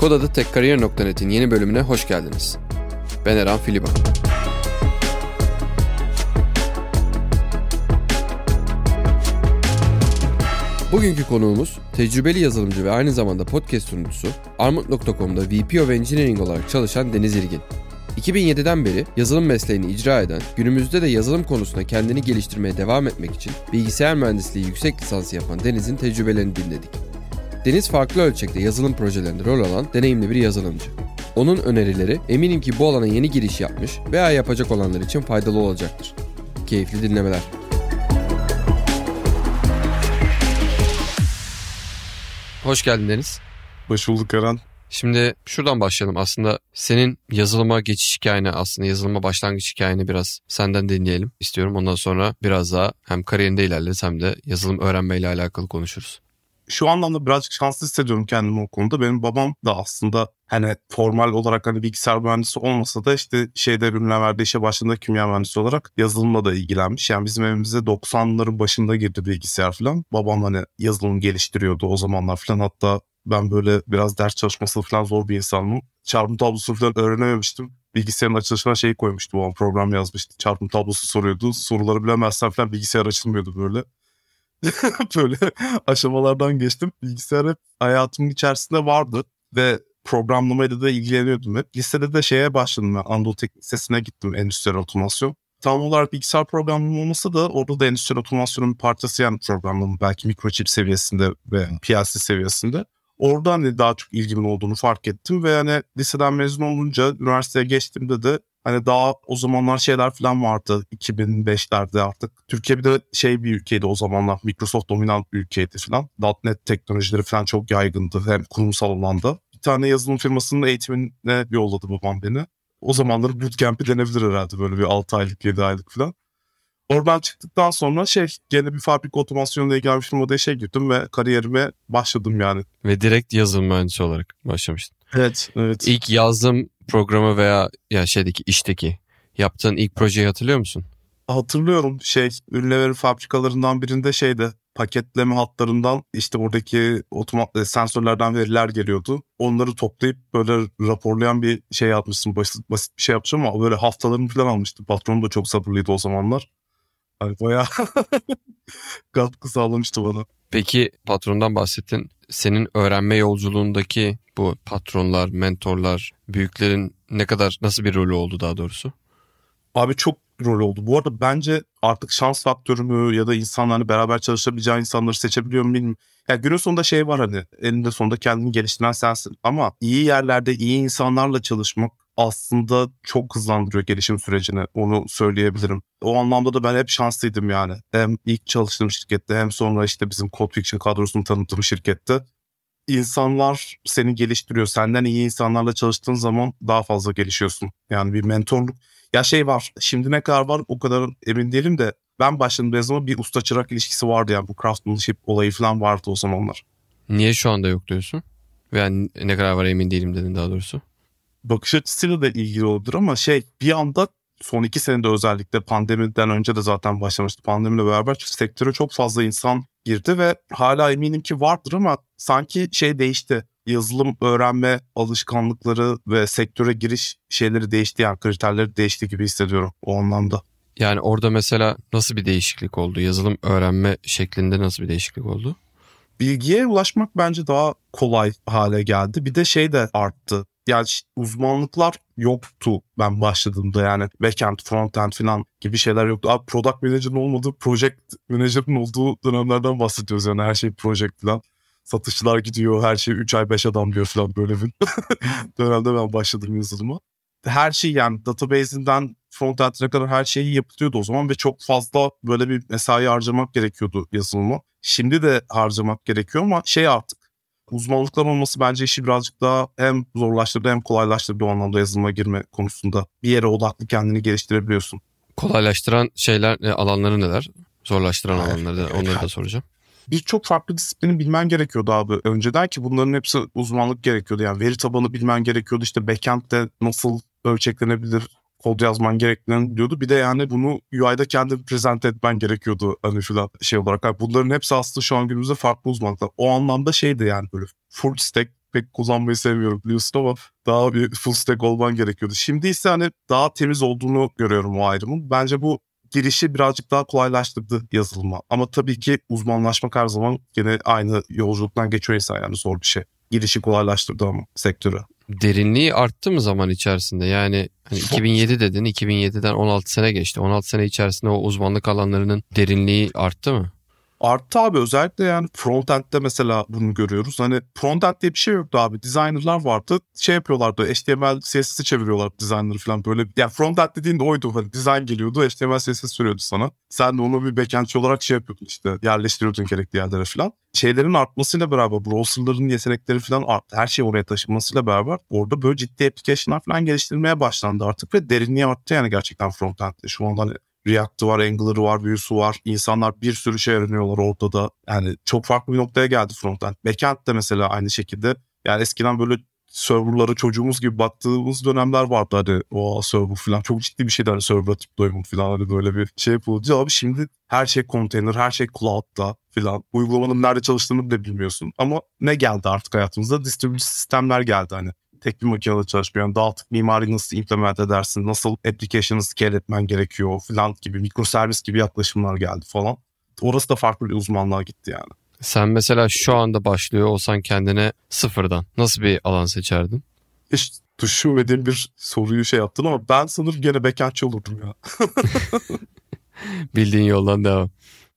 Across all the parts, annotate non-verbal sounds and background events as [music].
Kod tekkariyer.net'in yeni bölümüne hoş geldiniz. Ben Eren Filiban. Bugünkü konuğumuz tecrübeli yazılımcı ve aynı zamanda podcast sunucusu Armut.com'da VP of Engineering olarak çalışan Deniz İrgin. 2007'den beri yazılım mesleğini icra eden, günümüzde de yazılım konusunda kendini geliştirmeye devam etmek için bilgisayar mühendisliği yüksek lisansı yapan Deniz'in tecrübelerini dinledik. Deniz farklı ölçekte yazılım projelerinde rol alan deneyimli bir yazılımcı. Onun önerileri eminim ki bu alana yeni giriş yapmış veya yapacak olanlar için faydalı olacaktır. Keyifli dinlemeler. Hoş geldin Deniz. Hoş bulduk Eren. Şimdi şuradan başlayalım. Aslında senin yazılıma geçiş hikayeni aslında yazılıma başlangıç hikayeni biraz senden dinleyelim istiyorum. Ondan sonra biraz daha hem kariyerinde ilerleriz hem de yazılım öğrenmeyle alakalı konuşuruz şu anlamda birazcık şanslı hissediyorum kendimi o konuda. Benim babam da aslında hani formal olarak hani bilgisayar mühendisi olmasa da işte şeyde verdiği işe başında kimya mühendisi olarak yazılımla da ilgilenmiş. Yani bizim evimize 90'ların başında girdi bilgisayar falan. Babam hani yazılım geliştiriyordu o zamanlar falan. Hatta ben böyle biraz ders çalışması falan zor bir insanım. Çarpım tablosu falan öğrenememiştim. Bilgisayarın açılışına şey koymuştu babam program yazmıştı. Çarpım tablosu soruyordu. Soruları bilemezsen falan bilgisayar açılmıyordu böyle. [laughs] böyle aşamalardan geçtim. Bilgisayar hep hayatımın içerisinde vardı ve programlamayla da ilgileniyordum hep. Lisede de şeye başladım ben. Anadolu Teknik Lisesi'ne gittim endüstriyel otomasyon. Tam olarak bilgisayar programlama olmasa da orada da endüstriyel otomasyonun bir parçası yani programlama belki mikroçip seviyesinde ve PLC seviyesinde. Oradan hani daha çok ilgimin olduğunu fark ettim ve yani liseden mezun olunca üniversiteye geçtiğimde de Hani daha o zamanlar şeyler falan vardı 2005'lerde artık. Türkiye bir de şey bir ülkeydi o zamanlar. Microsoft dominant bir ülkeydi falan. .NET teknolojileri falan çok yaygındı hem kurumsal alanda. Bir tane yazılım firmasının eğitimine yolladı babam beni. O zamanları bootcamp'i denebilir herhalde böyle bir 6 aylık 7 aylık falan. Oradan çıktıktan sonra şey gene bir fabrika otomasyonuna ilgili bir firmada işe girdim ve kariyerime başladım yani. Ve direkt yazılım mühendisi olarak başlamıştın. Evet, evet. İlk yazdığım programı veya ya şeydeki işteki yaptığın ilk projeyi hatırlıyor musun? Hatırlıyorum şey ürünlerin fabrikalarından birinde şeyde paketleme hatlarından işte oradaki otomat e, sensörlerden veriler geliyordu. Onları toplayıp böyle raporlayan bir şey yapmışsın. Basit, basit bir şey yapacağım ama böyle haftalarını falan almıştı. Patron da çok sabırlıydı o zamanlar. Hani bayağı [laughs] katkı sağlamıştı bana. Peki patrondan bahsettin. Senin öğrenme yolculuğundaki bu patronlar, mentorlar, büyüklerin ne kadar nasıl bir rolü oldu daha doğrusu? Abi çok rol oldu. Bu arada bence artık şans faktörü mü ya da insanlarla beraber çalışabileceği insanları seçebiliyor mu bilmiyorum. Ya günün sonunda şey var hani elinde sonunda kendini geliştiren sensin. Ama iyi yerlerde iyi insanlarla çalışmak aslında çok hızlandırıyor gelişim sürecini. Onu söyleyebilirim. O anlamda da ben hep şanslıydım yani. Hem ilk çalıştığım şirkette hem sonra işte bizim Code Fiction kadrosunu tanıttığım şirkette insanlar seni geliştiriyor. Senden iyi insanlarla çalıştığın zaman daha fazla gelişiyorsun. Yani bir mentorluk. Ya şey var şimdi ne kadar var o kadar emin değilim de ben başladığımda zaman bir usta çırak ilişkisi vardı yani bu craftsmanship olayı falan vardı o zamanlar. Niye şu anda yok diyorsun? Veya ne kadar var emin değilim dedin daha doğrusu. Bakış açısıyla da ilgili olabilir ama şey bir anda son iki senede özellikle pandemiden önce de zaten başlamıştı. Pandemiyle beraber sektöre çok fazla insan girdi ve hala eminim ki vardır ama sanki şey değişti. Yazılım öğrenme alışkanlıkları ve sektöre giriş şeyleri değişti yani kriterleri değişti gibi hissediyorum o anlamda. Yani orada mesela nasıl bir değişiklik oldu? Yazılım öğrenme şeklinde nasıl bir değişiklik oldu? Bilgiye ulaşmak bence daha kolay hale geldi. Bir de şey de arttı yani uzmanlıklar yoktu ben başladığımda yani backend, frontend falan gibi şeyler yoktu. Abi product manager'ın olmadığı project manager'ın olduğu dönemlerden bahsediyoruz yani her şey project falan. Satışçılar gidiyor her şey 3 ay 5 adam diyor falan böyle bir [laughs] dönemde ben başladım yazılıma. Her şey yani database'inden frontend'ine kadar her şeyi yapılıyordu o zaman ve çok fazla böyle bir mesai harcamak gerekiyordu yazılıma. Şimdi de harcamak gerekiyor ama şey artık uzmanlıklar olması bence işi birazcık daha hem zorlaştırdı hem kolaylaştırdı o anlamda yazılıma girme konusunda. Bir yere odaklı kendini geliştirebiliyorsun. Kolaylaştıran şeyler, e, alanları neler? Zorlaştıran alanları da onları da soracağım. Birçok farklı disiplini bilmen gerekiyordu abi. Önceden ki bunların hepsi uzmanlık gerekiyordu. Yani veri tabanı bilmen gerekiyordu. İşte backend'de nasıl ölçeklenebilir, kod yazman gerektiğini diyordu. Bir de yani bunu UI'da kendin present etmen gerekiyordu hani filan şey olarak. Bunların hepsi aslında şu an günümüzde farklı uzmanlıklar. O anlamda şeydi yani böyle full stack pek kullanmayı sevmiyorum biliyorsun ama daha bir full stack olman gerekiyordu. Şimdi ise hani daha temiz olduğunu görüyorum o ayrımın. Bence bu girişi birazcık daha kolaylaştırdı yazılıma. Ama tabii ki uzmanlaşmak her zaman gene aynı yolculuktan geçiyor insan yani zor bir şey. Girişi kolaylaştırdı ama sektörü. Derinliği arttı mı zaman içerisinde? Yani hani 2007 dedin, 2007'den 16 sene geçti. 16 sene içerisinde o uzmanlık alanlarının derinliği arttı mı? Arttı abi özellikle yani frontend'de mesela bunu görüyoruz. Hani frontend diye bir şey yoktu abi. Designer'lar vardı. Şey yapıyorlardı. HTML, CSS'i çeviriyorlar designer falan böyle. Yani frontend dediğin de oydu. Hani design geliyordu. HTML, CSS söylüyordu sana. Sen de onu bir backendçi olarak şey yapıyordun işte. Yerleştiriyordun gerekli yerlere falan. Şeylerin artmasıyla beraber browserların yetenekleri falan arttı. Her şey oraya taşınmasıyla beraber orada böyle ciddi application'lar falan geliştirilmeye başlandı artık ve derinliği arttı yani gerçekten frontend'de. Şu anda hani React'ı var, Angular'ı var, Vue'su var. İnsanlar bir sürü şey öğreniyorlar orada da. Yani çok farklı bir noktaya geldi frontend. Backend de mesela aynı şekilde. Yani eskiden böyle serverlara çocuğumuz gibi baktığımız dönemler vardı hani o server falan çok ciddi bir şeydi hani server deployment falan hani böyle bir şey yapıldı. Abi şimdi her şey container, her şey cloud'da falan. Uygulamanın nerede çalıştığını bile bilmiyorsun. Ama ne geldi artık hayatımızda? Distributed sistemler geldi hani tek bir makinede çalışmıyor. Yani dağıtık mimari nasıl implement edersin, nasıl application'ı scale etmen gerekiyor falan gibi mikroservis gibi yaklaşımlar geldi falan. Orası da farklı bir uzmanlığa gitti yani. Sen mesela şu anda başlıyor olsan kendine sıfırdan nasıl bir alan seçerdin? Hiç düşünmediğim bir soruyu şey yaptın ama ben sanırım gene backendçi olurdum ya. [laughs] Bildiğin yoldan devam.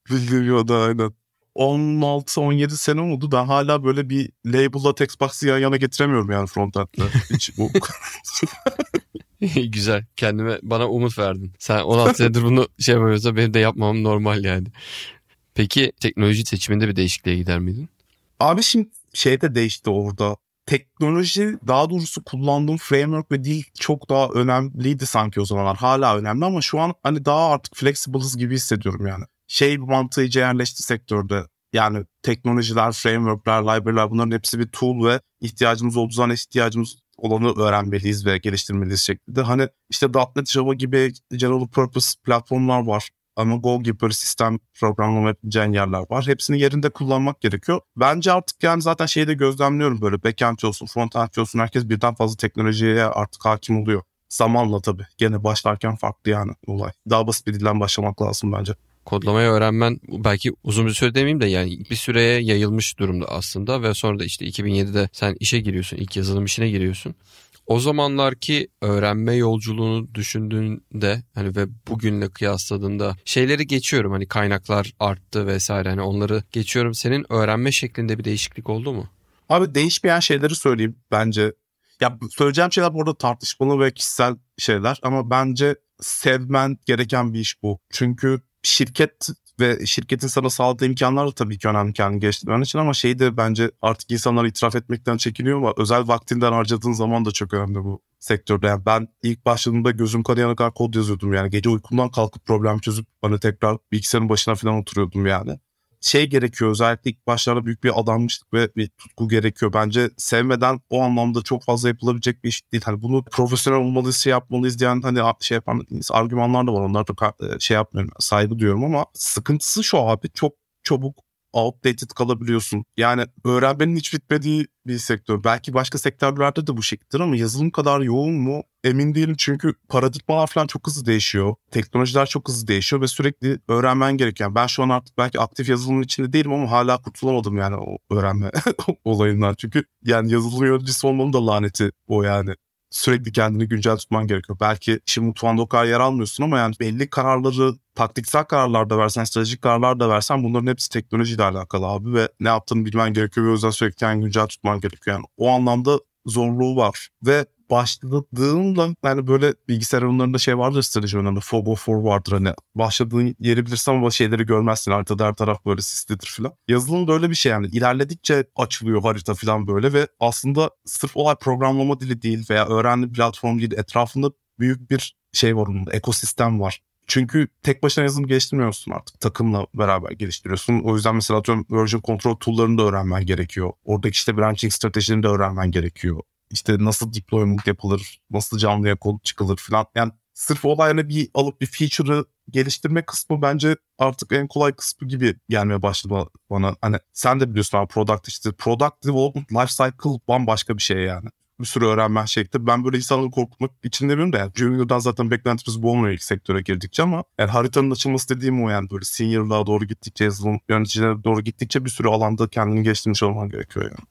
Bildiğim yoldan aynen. 16-17 sene oldu. Ben hala böyle bir label'la textbox'ı yan yana getiremiyorum yani frontend'de. Hiç bu [laughs] Güzel. Kendime bana umut verdin. Sen 16 senedir bunu şey yapıyorsa benim de yapmam normal yani. Peki teknoloji seçiminde bir değişikliğe gider miydin? Abi şimdi şey de değişti orada. Teknoloji daha doğrusu kullandığım framework ve dil çok daha önemliydi sanki o zamanlar. Hala önemli ama şu an hani daha artık flexibilez gibi hissediyorum yani şey mantığı iyice yerleşti sektörde. Yani teknolojiler, frameworkler, library'ler bunların hepsi bir tool ve ihtiyacımız olduğu zaman ihtiyacımız olanı öğrenmeliyiz ve geliştirmeliyiz şeklinde. Hani işte .NET, Java gibi general purpose platformlar var. Ama Go gibi böyle sistem programlama yapabileceğin yerler var. Hepsini yerinde kullanmak gerekiyor. Bence artık yani zaten şeyi de gözlemliyorum böyle backend olsun, frontend olsun herkes birden fazla teknolojiye artık hakim oluyor. Zamanla tabii. Gene başlarken farklı yani olay. Daha basit bir dilden başlamak lazım bence kodlamayı öğrenmen belki uzun bir süre demeyeyim de yani bir süreye yayılmış durumda aslında ve sonra da işte 2007'de sen işe giriyorsun ilk yazılım işine giriyorsun. O zamanlarki öğrenme yolculuğunu düşündüğünde hani ve bugünle kıyasladığında şeyleri geçiyorum hani kaynaklar arttı vesaire hani onları geçiyorum. Senin öğrenme şeklinde bir değişiklik oldu mu? Abi değişmeyen şeyleri söyleyeyim bence. Ya söyleyeceğim şeyler burada tartışmalı ve kişisel şeyler ama bence sevmen gereken bir iş bu. Çünkü şirket ve şirketin sana sağladığı imkanlar da tabii ki önemli kendini geliştirmen için ama şey de bence artık insanlar itiraf etmekten çekiniyor ama özel vaktinden harcadığın zaman da çok önemli bu sektörde. Yani ben ilk başladığımda gözüm kanayana kadar kod yazıyordum yani. Gece uykumdan kalkıp problem çözüp bana tekrar bilgisayarın başına falan oturuyordum yani şey gerekiyor özellikle ilk başlarda büyük bir adanmışlık ve bir tutku gerekiyor. Bence sevmeden o anlamda çok fazla yapılabilecek bir iş değil. Hani bunu profesyonel olmalıyız, şey yapmalıyız diyen hani şey yapan argümanlar da var. Onlar da e, şey yapmıyorum, saygı duyuyorum ama sıkıntısı şu abi çok çabuk outdated kalabiliyorsun. Yani öğrenmenin hiç bitmediği bir sektör. Belki başka sektörlerde de bu şekildir ama yazılım kadar yoğun mu emin değilim. Çünkü paradigmalar falan çok hızlı değişiyor. Teknolojiler çok hızlı değişiyor ve sürekli öğrenmen gereken. Ben şu an artık belki aktif yazılımın içinde değilim ama hala kurtulamadım yani o öğrenme [laughs] olayından. Çünkü yani yazılım yöneticisi olmanın da laneti o yani sürekli kendini güncel tutman gerekiyor. Belki işin mutfağında o kadar yer almıyorsun ama yani belli kararları taktiksel kararlar da versen, stratejik kararlar da versen bunların hepsi teknolojiyle alakalı abi ve ne yaptığını bilmen gerekiyor ve o yüzden sürekli kendini güncel tutman gerekiyor. Yani o anlamda zorluğu var ve başladığımda yani böyle bilgisayar oyunlarında şey vardır strateji oyunlarında of war vardır hani başladığın yeri bilirsen ama şeyleri görmezsin haritada her taraf böyle sislidir falan. Yazılım da öyle bir şey yani ilerledikçe açılıyor harita falan böyle ve aslında sırf olay programlama dili değil veya öğrenme platform değil etrafında büyük bir şey var onun ekosistem var. Çünkü tek başına yazılım geliştirmiyorsun artık. Takımla beraber geliştiriyorsun. O yüzden mesela atıyorum version control tool'larını da öğrenmen gerekiyor. Oradaki işte branching stratejilerini de öğrenmen gerekiyor işte nasıl deployment yapılır, nasıl canlıya kod çıkılır falan. Yani sırf olayla bir alıp bir feature'ı geliştirme kısmı bence artık en kolay kısmı gibi gelmeye başladı bana. Hani sen de biliyorsun abi product işte product development life cycle bambaşka bir şey yani. Bir sürü öğrenme şekli. Ben böyle insanları korkutmak için demiyorum da yani Junior'dan zaten beklentimiz bu olmuyor ilk sektöre girdikçe ama yani haritanın açılması dediğim o yani böyle senior'lığa doğru gittikçe yazılım yöneticilere doğru gittikçe bir sürü alanda kendini geliştirmiş olman gerekiyor yani.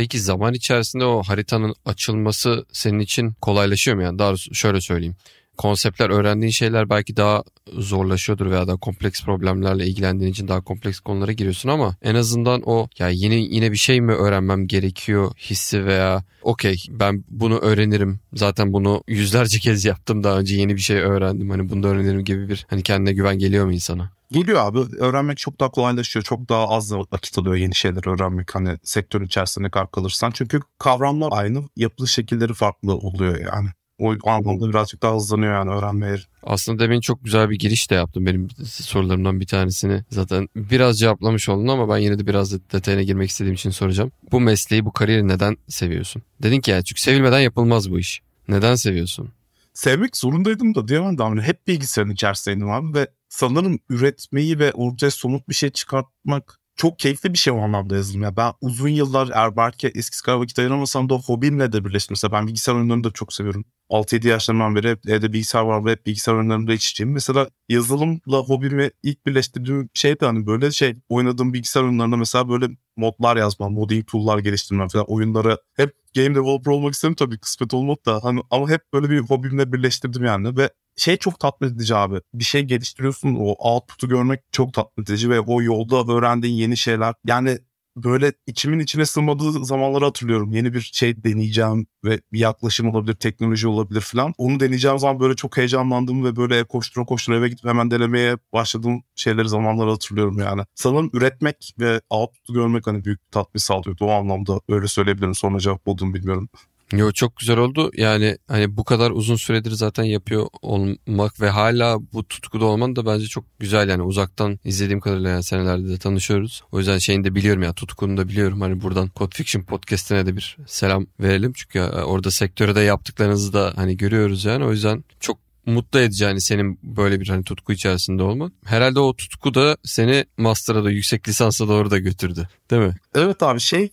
Peki zaman içerisinde o haritanın açılması senin için kolaylaşıyor mu yani? Daha şöyle söyleyeyim konseptler öğrendiğin şeyler belki daha zorlaşıyordur veya da kompleks problemlerle ilgilendiğin için daha kompleks konulara giriyorsun ama en azından o ya yeni yine bir şey mi öğrenmem gerekiyor hissi veya okey ben bunu öğrenirim zaten bunu yüzlerce kez yaptım daha önce yeni bir şey öğrendim hani bunu da öğrenirim gibi bir hani kendine güven geliyor mu insana? Geliyor abi. Öğrenmek çok daha kolaylaşıyor. Çok daha az vakit alıyor yeni şeyler öğrenmek. Hani sektörün içerisinde kalırsan. Çünkü kavramlar aynı. Yapılış şekilleri farklı oluyor yani. O anlamda birazcık daha hızlanıyor yani öğrenmeye. Aslında demin çok güzel bir giriş de yaptım benim sorularımdan bir tanesini. Zaten biraz cevaplamış oldun ama ben yine de biraz detayına girmek istediğim için soracağım. Bu mesleği, bu kariyeri neden seviyorsun? Dedin ki ya çünkü sevilmeden yapılmaz bu iş. Neden seviyorsun? Sevmek zorundaydım da diyemem de hani hep bilgisayarın içerisindeydim abi ve sanırım üretmeyi ve ortaya somut bir şey çıkartmak çok keyifli bir şey o anlamda yazılım ya. Ben uzun yıllar eğer belki eskisi kadar vakit ayıramasam da hobimle de birleştim. Mesela ben bilgisayar oyunlarını da çok seviyorum. 6-7 yaşlarımdan beri hep evde bilgisayar var ve hep bilgisayar oyunlarında içeceğim. Mesela yazılımla hobimi ilk birleştirdiğim şey de hani böyle şey oynadığım bilgisayar oyunlarında mesela böyle modlar yazmam, modding tool'lar geliştirmem falan oyunları hep game developer olmak istedim tabii kısmet olmadı da hani ama hep böyle bir hobimle birleştirdim yani ve şey çok tatmin edici abi. Bir şey geliştiriyorsun o output'u görmek çok tatmin edici ve o yolda öğrendiğin yeni şeyler. Yani böyle içimin içine sığmadığı zamanları hatırlıyorum. Yeni bir şey deneyeceğim ve bir yaklaşım olabilir, teknoloji olabilir falan. Onu deneyeceğim zaman böyle çok heyecanlandım ve böyle koştura koştura eve gidip hemen denemeye başladığım şeyleri zamanları hatırlıyorum yani. Sanırım üretmek ve output'u görmek hani büyük bir tatmin sağlıyordu o anlamda öyle söyleyebilirim. Sonra cevap bulduğumu bilmiyorum. Yo çok güzel oldu. Yani hani bu kadar uzun süredir zaten yapıyor olmak ve hala bu tutkuda olman da bence çok güzel yani uzaktan izlediğim kadarıyla yani senelerde de tanışıyoruz. O yüzden şeyini de biliyorum ya tutkunu da biliyorum. Hani buradan Code Fiction podcast'ine de bir selam verelim. Çünkü e, orada sektöre de yaptıklarınızı da hani görüyoruz yani. O yüzden çok mutlu edici hani senin böyle bir hani tutku içerisinde olman. Herhalde o tutku da seni master'a da yüksek lisansa doğru da götürdü. Değil mi? Evet abi şey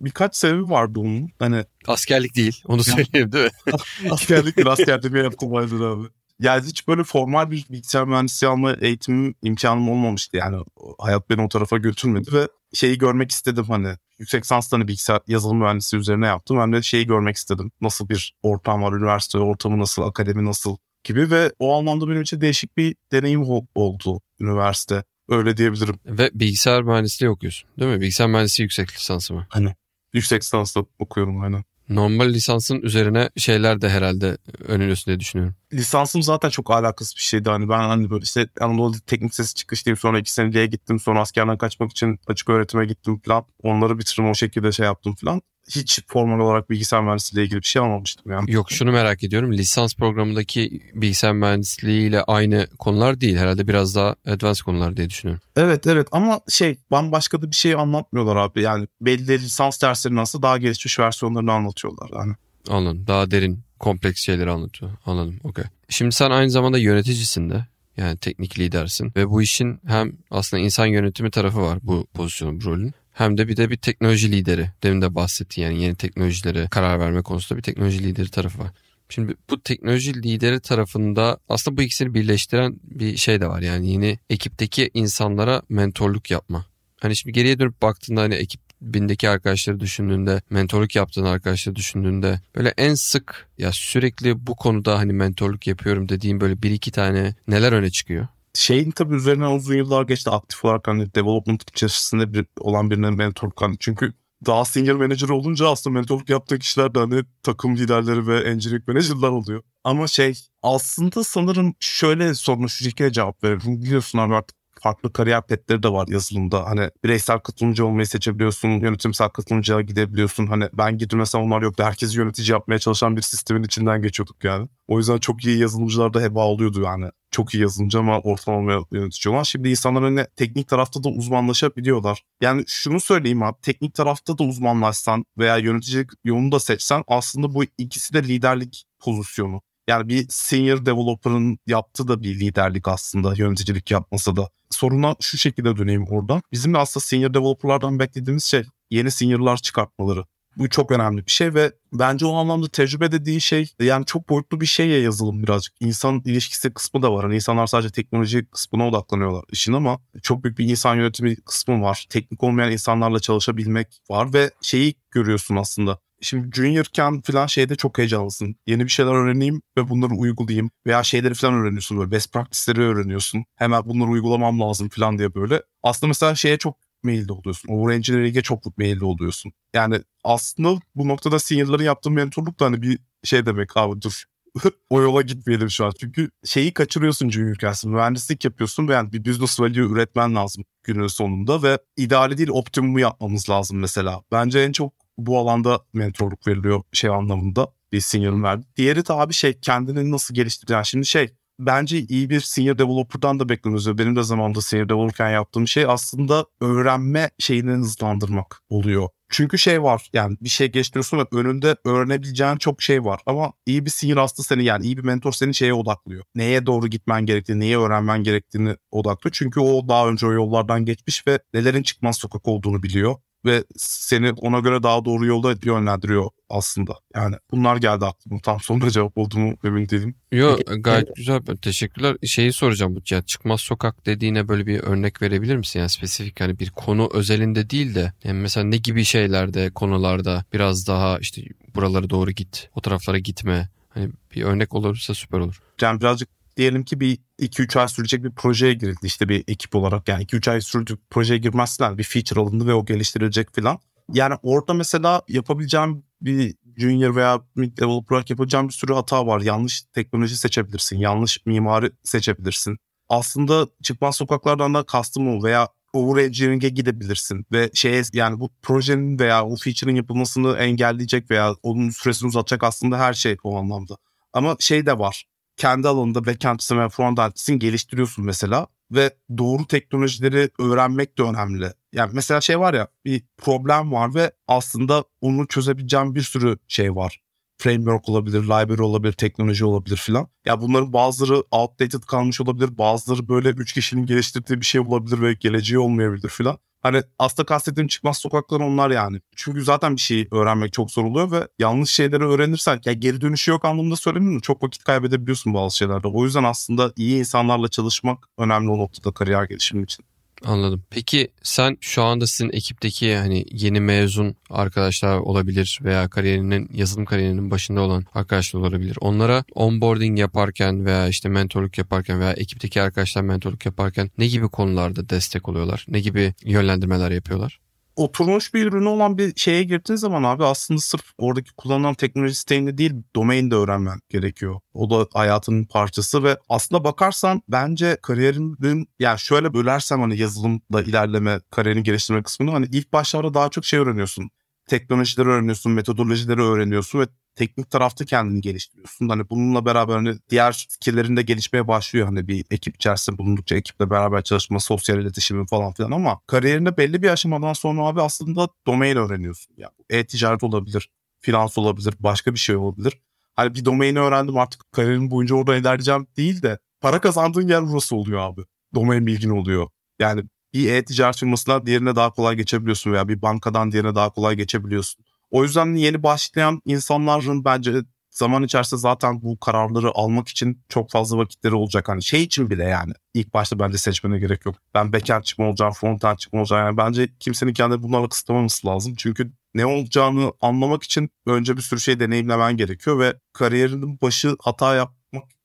birkaç sebebi vardı onun. Hani askerlik değil. Onu söyleyeyim değil mi? [laughs] askerlik değil. Askerde bir yaptım abi. Yani hiç böyle formal bir bilgisayar mühendisliği alma eğitimi imkanım olmamıştı. Yani hayat beni o tarafa götürmedi ve şeyi görmek istedim hani yüksek lisans hani bilgisayar yazılım mühendisliği üzerine yaptım. Ben de şeyi görmek istedim. Nasıl bir ortam var, üniversite ortamı nasıl, akademi nasıl gibi ve o anlamda benim için değişik bir deneyim oldu üniversite. Öyle diyebilirim. Ve bilgisayar mühendisliği okuyorsun değil mi? Bilgisayar mühendisliği yüksek lisansı mı? Hani Yüksek lisansla okuyorum aynen. Normal lisansın üzerine şeyler de herhalde öneriyorsun diye düşünüyorum. Lisansım zaten çok alakasız bir şeydi. Hani ben hani böyle işte Anadolu Teknik Sesi çıkışlıyım. Sonra iki seneliğe gittim. Sonra askerden kaçmak için açık öğretime gittim falan. Onları bitirdim o şekilde şey yaptım falan hiç formal olarak bilgisayar mühendisliği ile ilgili bir şey almamıştım yani. Yok şunu merak ediyorum. Lisans programındaki bilgisayar mühendisliği ile aynı konular değil. Herhalde biraz daha advanced konular diye düşünüyorum. Evet evet ama şey bambaşka da bir şey anlatmıyorlar abi. Yani belli lisans dersleri nasıl daha gelişmiş versiyonlarını anlatıyorlar yani. Anladım. Daha derin, kompleks şeyleri anlatıyor. Anladım. Okey. Şimdi sen aynı zamanda yöneticisin de. Yani teknik lidersin ve bu işin hem aslında insan yönetimi tarafı var bu pozisyonun, bu rolün hem de bir de bir teknoloji lideri. Demin de bahsettiğin yani yeni teknolojilere karar verme konusunda bir teknoloji lideri tarafı var. Şimdi bu teknoloji lideri tarafında aslında bu ikisini birleştiren bir şey de var. Yani yeni ekipteki insanlara mentorluk yapma. Hani şimdi geriye dönüp baktığında hani ekip bindeki arkadaşları düşündüğünde, mentorluk yaptığın arkadaşları düşündüğünde böyle en sık ya sürekli bu konuda hani mentorluk yapıyorum dediğim böyle bir iki tane neler öne çıkıyor? Şeyin tabii üzerine uzun yıllar geçti aktif olarak hani development içerisinde bir, olan birine mentorluk hani çünkü daha senior manager olunca aslında mentorluk yaptığı kişiler de hani takım liderleri ve engineering manager'lar oluyor. Ama şey aslında sanırım şöyle sorunu şu şekilde cevap veririm. Biliyorsun abi artık farklı kariyer petleri de var yazılımda. Hani bireysel katılımcı olmayı seçebiliyorsun, yönetimsel katılımcıya gidebiliyorsun. Hani ben gittim mesela onlar yoktu. Herkesi yönetici yapmaya çalışan bir sistemin içinden geçiyorduk yani. O yüzden çok iyi yazılımcılar da heba oluyordu yani. Çok iyi yazılımcı ama ortalama yönetici olan. Şimdi insanlar hani teknik tarafta da uzmanlaşabiliyorlar. Yani şunu söyleyeyim abi. Teknik tarafta da uzmanlaşsan veya yöneticilik yolunu da seçsen aslında bu ikisi de liderlik pozisyonu. Yani bir senior developer'ın yaptığı da bir liderlik aslında yöneticilik yapması da. Soruna şu şekilde döneyim oradan. Bizim de aslında senior developer'lardan beklediğimiz şey yeni senior'lar çıkartmaları. Bu çok önemli bir şey ve bence o anlamda tecrübe dediği şey yani çok boyutlu bir şeye yazılım birazcık. İnsan ilişkisi kısmı da var. Hani insanlar sadece teknoloji kısmına odaklanıyorlar işin ama çok büyük bir insan yönetimi kısmı var. Teknik olmayan insanlarla çalışabilmek var ve şeyi görüyorsun aslında Şimdi juniorken falan şeyde çok heyecanlısın. Yeni bir şeyler öğreneyim ve bunları uygulayayım. Veya şeyleri falan öğreniyorsun böyle. Best practice'leri öğreniyorsun. Hemen bunları uygulamam lazım falan diye böyle. Aslında mesela şeye çok mailde oluyorsun. Over engineering'e çok mailde oluyorsun. Yani aslında bu noktada senior'ların yaptığı mentorluk da hani bir şey demek abi dur. [laughs] o yola gitmeyelim şu an. Çünkü şeyi kaçırıyorsun juniorken. Mühendislik yapıyorsun ve yani bir business value üretmen lazım günün sonunda ve ideali değil optimumu yapmamız lazım mesela. Bence en çok bu alanda mentorluk veriliyor şey anlamında bir senior'ın verdi. Diğeri de abi şey kendini nasıl geliştirir. Yani şimdi şey bence iyi bir senior developer'dan da bekleniyor. Benim de zamanında senior developer'ken yaptığım şey aslında öğrenme şeyini hızlandırmak oluyor. Çünkü şey var yani bir şey geçtiriyorsun ve önünde öğrenebileceğin çok şey var. Ama iyi bir senior aslında seni yani iyi bir mentor seni şeye odaklıyor. Neye doğru gitmen gerektiğini, neyi öğrenmen gerektiğini odaklıyor. Çünkü o daha önce o yollardan geçmiş ve nelerin çıkmaz sokak olduğunu biliyor ve seni ona göre daha doğru yolda yönlendiriyor aslında. Yani bunlar geldi aklıma. Tam sonunda cevap oldu mu emin değilim. Yok gayet güzel. Teşekkürler. Şeyi soracağım bu ya çıkmaz sokak dediğine böyle bir örnek verebilir misin? Yani spesifik hani bir konu özelinde değil de yani mesela ne gibi şeylerde konularda biraz daha işte buralara doğru git, o taraflara gitme. Hani bir örnek olursa süper olur. Yani birazcık diyelim ki bir 2-3 ay sürecek bir projeye girildi işte bir ekip olarak. Yani 2-3 ay sürecek projeye girmezsen bir feature alındı ve o geliştirilecek falan. Yani orada mesela yapabileceğim bir junior veya mid developer olarak yapacağım bir sürü hata var. Yanlış teknoloji seçebilirsin, yanlış mimari seçebilirsin. Aslında çıkmaz sokaklardan da kastım o veya over engineering'e gidebilirsin ve şeye yani bu projenin veya o feature'ın yapılmasını engelleyecek veya onun süresini uzatacak aslında her şey o anlamda. Ama şey de var kendi alanında backend'sin ve frontend'sin geliştiriyorsun mesela ve doğru teknolojileri öğrenmek de önemli. Yani mesela şey var ya bir problem var ve aslında onu çözebileceğim bir sürü şey var. Framework olabilir, library olabilir, teknoloji olabilir filan. Ya bunların bazıları outdated kalmış olabilir, bazıları böyle üç kişinin geliştirdiği bir şey olabilir ve geleceği olmayabilir filan. Hani aslında kastettiğim çıkmaz sokaklar onlar yani. Çünkü zaten bir şeyi öğrenmek çok zor oluyor ve yanlış şeyleri öğrenirsen ya geri dönüşü yok anlamında söylemiyorum. Çok vakit kaybedebiliyorsun bazı şeylerde. O yüzden aslında iyi insanlarla çalışmak önemli o noktada kariyer gelişimi için. Anladım. Peki sen şu anda sizin ekipteki hani yeni mezun arkadaşlar olabilir veya kariyerinin yazılım kariyerinin başında olan arkadaşlar olabilir. Onlara onboarding yaparken veya işte mentorluk yaparken veya ekipteki arkadaşlar mentorluk yaparken ne gibi konularda destek oluyorlar? Ne gibi yönlendirmeler yapıyorlar? Oturmuş bir ürünü olan bir şeye girdiğin zaman abi aslında sırf oradaki kullanılan teknoloji siteğinde değil domain de öğrenmen gerekiyor. O da hayatının parçası ve aslında bakarsan bence kariyerimin yani şöyle bölersem hani yazılımda ilerleme, kariyerini geliştirme kısmını hani ilk başlarda daha çok şey öğreniyorsun teknolojileri öğreniyorsun, metodolojileri öğreniyorsun ve teknik tarafta kendini geliştiriyorsun. Hani bununla beraber hani diğer skill'lerin de gelişmeye başlıyor. Hani bir ekip içerisinde bulundukça ekiple beraber çalışma, sosyal iletişimi falan filan ama kariyerinde belli bir aşamadan sonra abi aslında domain öğreniyorsun. Yani e-ticaret olabilir, finans olabilir, başka bir şey olabilir. Hani bir domaini öğrendim artık kariyerim boyunca orada ilerleyeceğim değil de para kazandığın yer burası oluyor abi. Domain bilgin oluyor. Yani bir e-ticaret firmasına diğerine daha kolay geçebiliyorsun veya bir bankadan diğerine daha kolay geçebiliyorsun. O yüzden yeni başlayan insanların bence zaman içerisinde zaten bu kararları almak için çok fazla vakitleri olacak. Hani şey için bile yani ilk başta bence seçmene gerek yok. Ben backend çıkma olacağım, frontend çıkma olacağım. Yani bence kimsenin kendini bunlarla kısıtlamaması lazım. Çünkü ne olacağını anlamak için önce bir sürü şey deneyimlemen gerekiyor ve kariyerinin başı hata yapmak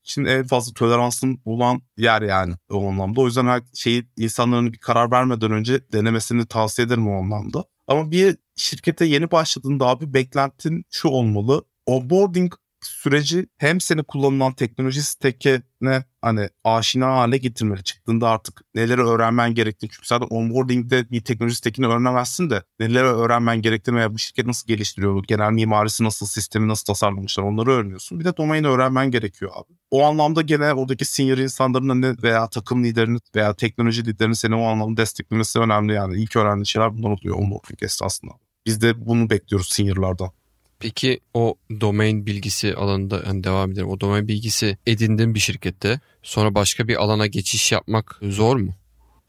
için en fazla toleransın olan yer yani o anlamda. O yüzden her şeyi insanların bir karar vermeden önce denemesini tavsiye ederim o anlamda. Ama bir şirkete yeni başladığında abi beklentin şu olmalı. Onboarding süreci hem seni kullanılan teknoloji stekine hani aşina hale getirmeli. Çıktığında artık neleri öğrenmen gerektiğini. Çünkü zaten onboarding'de bir teknoloji stekini öğrenemezsin de neleri öğrenmen gerektiğini veya bu şirket nasıl geliştiriyor, genel mimarisi nasıl, sistemi nasıl tasarlamışlar onları öğreniyorsun. Bir de domaini öğrenmen gerekiyor abi. O anlamda gene oradaki senior insanların ne veya takım liderinin veya teknoloji liderinin seni o anlamda desteklemesi önemli yani. İlk öğrendiğin şeyler bunlar oluyor onboarding esnasında. Biz de bunu bekliyoruz seniorlardan. Peki o domain bilgisi alanında yani devam edelim. O domain bilgisi edindin bir şirkette. Sonra başka bir alana geçiş yapmak zor mu?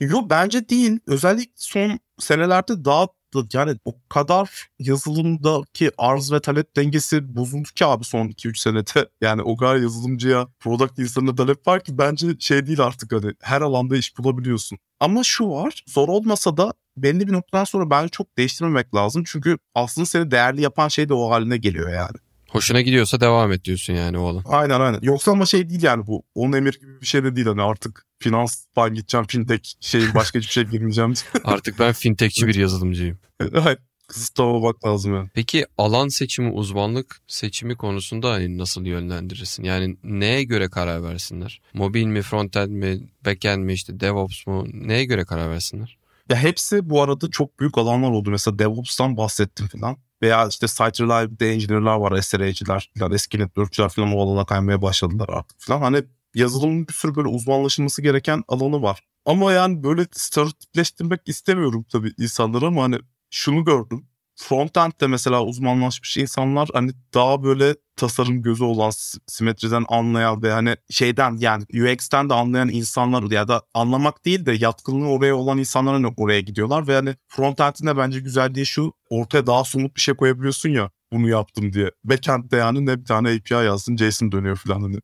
Yok bence değil. Özellikle son senelerde daha yani o kadar yazılımdaki arz ve talep dengesi bozuldu ki abi son 2-3 senede. [laughs] Yani o kadar yazılımcıya, product insanına talep var ki bence şey değil artık hani her alanda iş bulabiliyorsun. Ama şu var zor olmasa da belli bir noktadan sonra bence çok değiştirmemek lazım. Çünkü aslında seni değerli yapan şey de o haline geliyor yani. Hoşuna gidiyorsa devam et diyorsun yani o alan. Aynen aynen. Yoksa ama şey değil yani bu. Onun emir gibi bir şey de değil. Hani artık finanstan gideceğim fintech şeyin başka hiçbir şey girmeyeceğim. [laughs] artık ben fintechçi bir yazılımcıyım. evet. Kısıtlamamak lazım yani. Peki alan seçimi, uzmanlık seçimi konusunda hani nasıl yönlendirirsin? Yani neye göre karar versinler? Mobil mi, frontend mi, backend mi, işte DevOps mu? Neye göre karar versinler? Ya hepsi bu arada çok büyük alanlar oldu. Mesela DevOps'tan bahsettim falan. Veya işte Site Reliability Engineer'lar var, SRE'ciler falan, eski networkçiler falan o alana kaymaya başladılar artık falan. Hani yazılımın bir sürü böyle uzmanlaşılması gereken alanı var. Ama yani böyle stereotipleştirmek istemiyorum tabii insanları ama hani şunu gördüm frontend'de mesela uzmanlaşmış insanlar hani daha böyle tasarım gözü olan, simetriden anlayan ve hani şeyden yani UX'ten de anlayan insanlar ya da anlamak değil de yatkınlığı oraya olan insanlar hani oraya gidiyorlar ve hani frontend'in de bence güzelliği şu ortaya daha somut bir şey koyabiliyorsun ya bunu yaptım diye. Backend'de yani ne bir tane API yazsın JSON dönüyor [laughs] falan hani.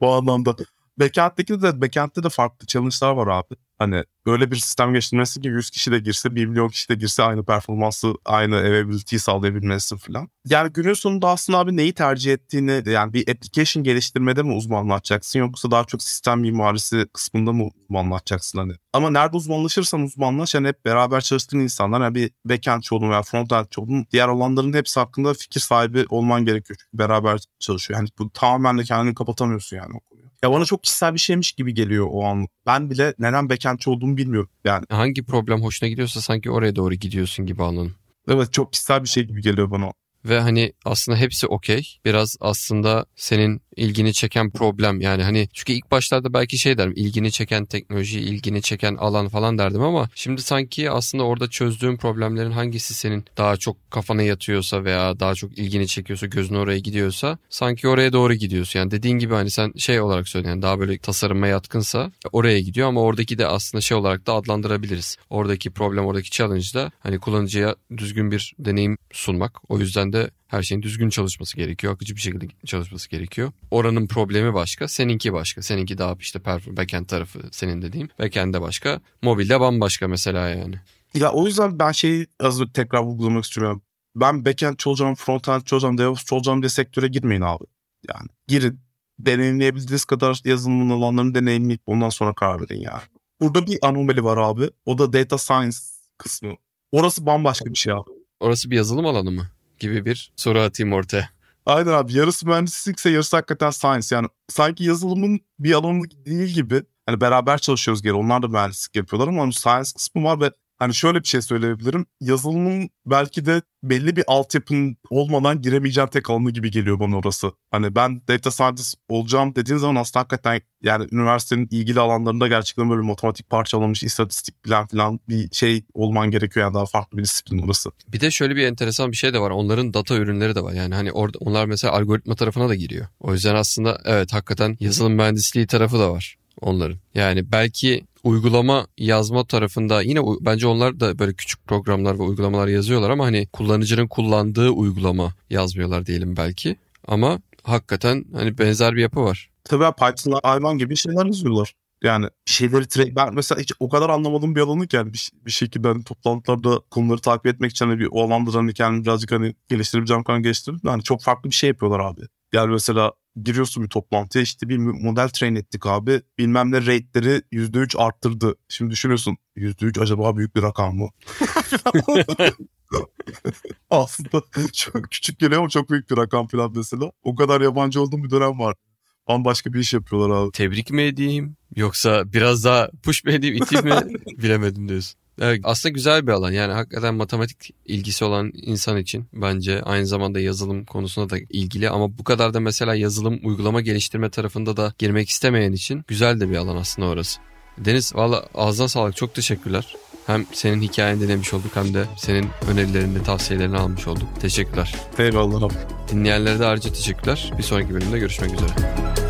bu anlamda Backend'deki de backend'de de farklı challenge'lar var abi. Hani böyle bir sistem geliştirmesi ki 100 kişi de girse 1 milyon kişi de girse aynı performansı aynı availability'yi sağlayabilmesi falan. Yani günün sonunda aslında abi neyi tercih ettiğini yani bir application geliştirmede mi uzmanlaşacaksın yoksa daha çok sistem mimarisi kısmında mı uzmanlaşacaksın hani. Ama nerede uzmanlaşırsan uzmanlaş yani hep beraber çalıştığın insanlar yani bir backend olun veya frontend olun diğer alanların hepsi hakkında fikir sahibi olman gerekiyor. Çünkü beraber çalışıyor. Yani bu tamamen de kendini kapatamıyorsun yani. Ya bana çok kişisel bir şeymiş gibi geliyor o an. Ben bile neden backendçi olduğumu bilmiyorum yani. Hangi problem hoşuna gidiyorsa sanki oraya doğru gidiyorsun gibi anladım. Evet çok kişisel bir şey gibi geliyor bana. Ve hani aslında hepsi okey. Biraz aslında senin ilgini çeken problem yani hani çünkü ilk başlarda belki şey derim ilgini çeken teknoloji, ilgini çeken alan falan derdim ama şimdi sanki aslında orada çözdüğün problemlerin hangisi senin daha çok kafana yatıyorsa veya daha çok ilgini çekiyorsa gözün oraya gidiyorsa sanki oraya doğru gidiyorsun. Yani dediğin gibi hani sen şey olarak söyledin yani daha böyle tasarıma yatkınsa oraya gidiyor ama oradaki de aslında şey olarak da adlandırabiliriz. Oradaki problem, oradaki challenge da hani kullanıcıya düzgün bir deneyim sunmak. O yüzden de her şeyin düzgün çalışması gerekiyor. Akıcı bir şekilde çalışması gerekiyor. Oranın problemi başka, seninki başka. Seninki daha işte backend tarafı senin dediğim. Backend'de başka, mobilde bambaşka mesela yani. Ya o yüzden ben şeyi az tekrar vurgulamak istiyorum. Ben backend olacağım, frontend olacağım, DevOps olacağım diye sektöre girmeyin abi. Yani girin, deneyimleyebildiğiniz kadar yazılımın alanlarını deneyimleyip ondan sonra karar verin ya. Burada bir anomali var abi. O da data science kısmı. Orası bambaşka bir şey abi. Orası bir yazılım alanı mı? Gibi bir soru atayım ortaya. Aynen abi yarısı mühendislikse yarısı hakikaten science yani sanki yazılımın bir alanı değil gibi hani beraber çalışıyoruz geri onlar da mühendislik yapıyorlar ama onun science kısmı var ve Hani şöyle bir şey söyleyebilirim. Yazılımın belki de belli bir altyapın olmadan giremeyeceğim tek alanı gibi geliyor bana orası. Hani ben data scientist olacağım dediğin zaman aslında hakikaten yani üniversitenin ilgili alanlarında gerçekten böyle matematik parçalamış, istatistik bilen falan bir şey olman gerekiyor. Yani daha farklı bir disiplin orası. Bir de şöyle bir enteresan bir şey de var. Onların data ürünleri de var. Yani hani orada onlar mesela algoritma tarafına da giriyor. O yüzden aslında evet hakikaten yazılım mühendisliği tarafı da var onların. Yani belki uygulama yazma tarafında yine bence onlar da böyle küçük programlar ve uygulamalar yazıyorlar ama hani kullanıcının kullandığı uygulama yazmıyorlar diyelim belki. Ama hakikaten hani benzer bir yapı var. Tabii Python'la hayvan gibi şeyler yazıyorlar. Yani bir şeyleri tra- ben mesela hiç o kadar anlamadığım bir alanı ki yani bir, bir şekilde hani toplantılarda konuları takip etmek için hani bir o alanda hani kendimi birazcık hani geliştirebileceğim kadar geliştirdim. Yani çok farklı bir şey yapıyorlar abi. Yani mesela giriyorsun bir toplantıya işte bir model train ettik abi. Bilmem ne rate'leri %3 arttırdı. Şimdi düşünüyorsun %3 acaba büyük bir rakam mı? [laughs] Aslında çok küçük geliyor ama çok büyük bir rakam falan mesela. O kadar yabancı olduğum bir dönem var. Bambaşka bir iş yapıyorlar abi. Tebrik mi edeyim yoksa biraz daha push mu edeyim iteyim mi [laughs] bilemedim diyorsun. Evet, aslında güzel bir alan yani hakikaten matematik ilgisi olan insan için bence aynı zamanda yazılım konusunda da ilgili ama bu kadar da mesela yazılım uygulama geliştirme tarafında da girmek istemeyen için güzel de bir alan aslında orası. Deniz valla ağzına sağlık çok teşekkürler. Hem senin hikayeni dinlemiş olduk hem de senin önerilerini, tavsiyelerini almış olduk. Teşekkürler. Eyvallah. Dinleyenlere de ayrıca teşekkürler. Bir sonraki bölümde görüşmek üzere.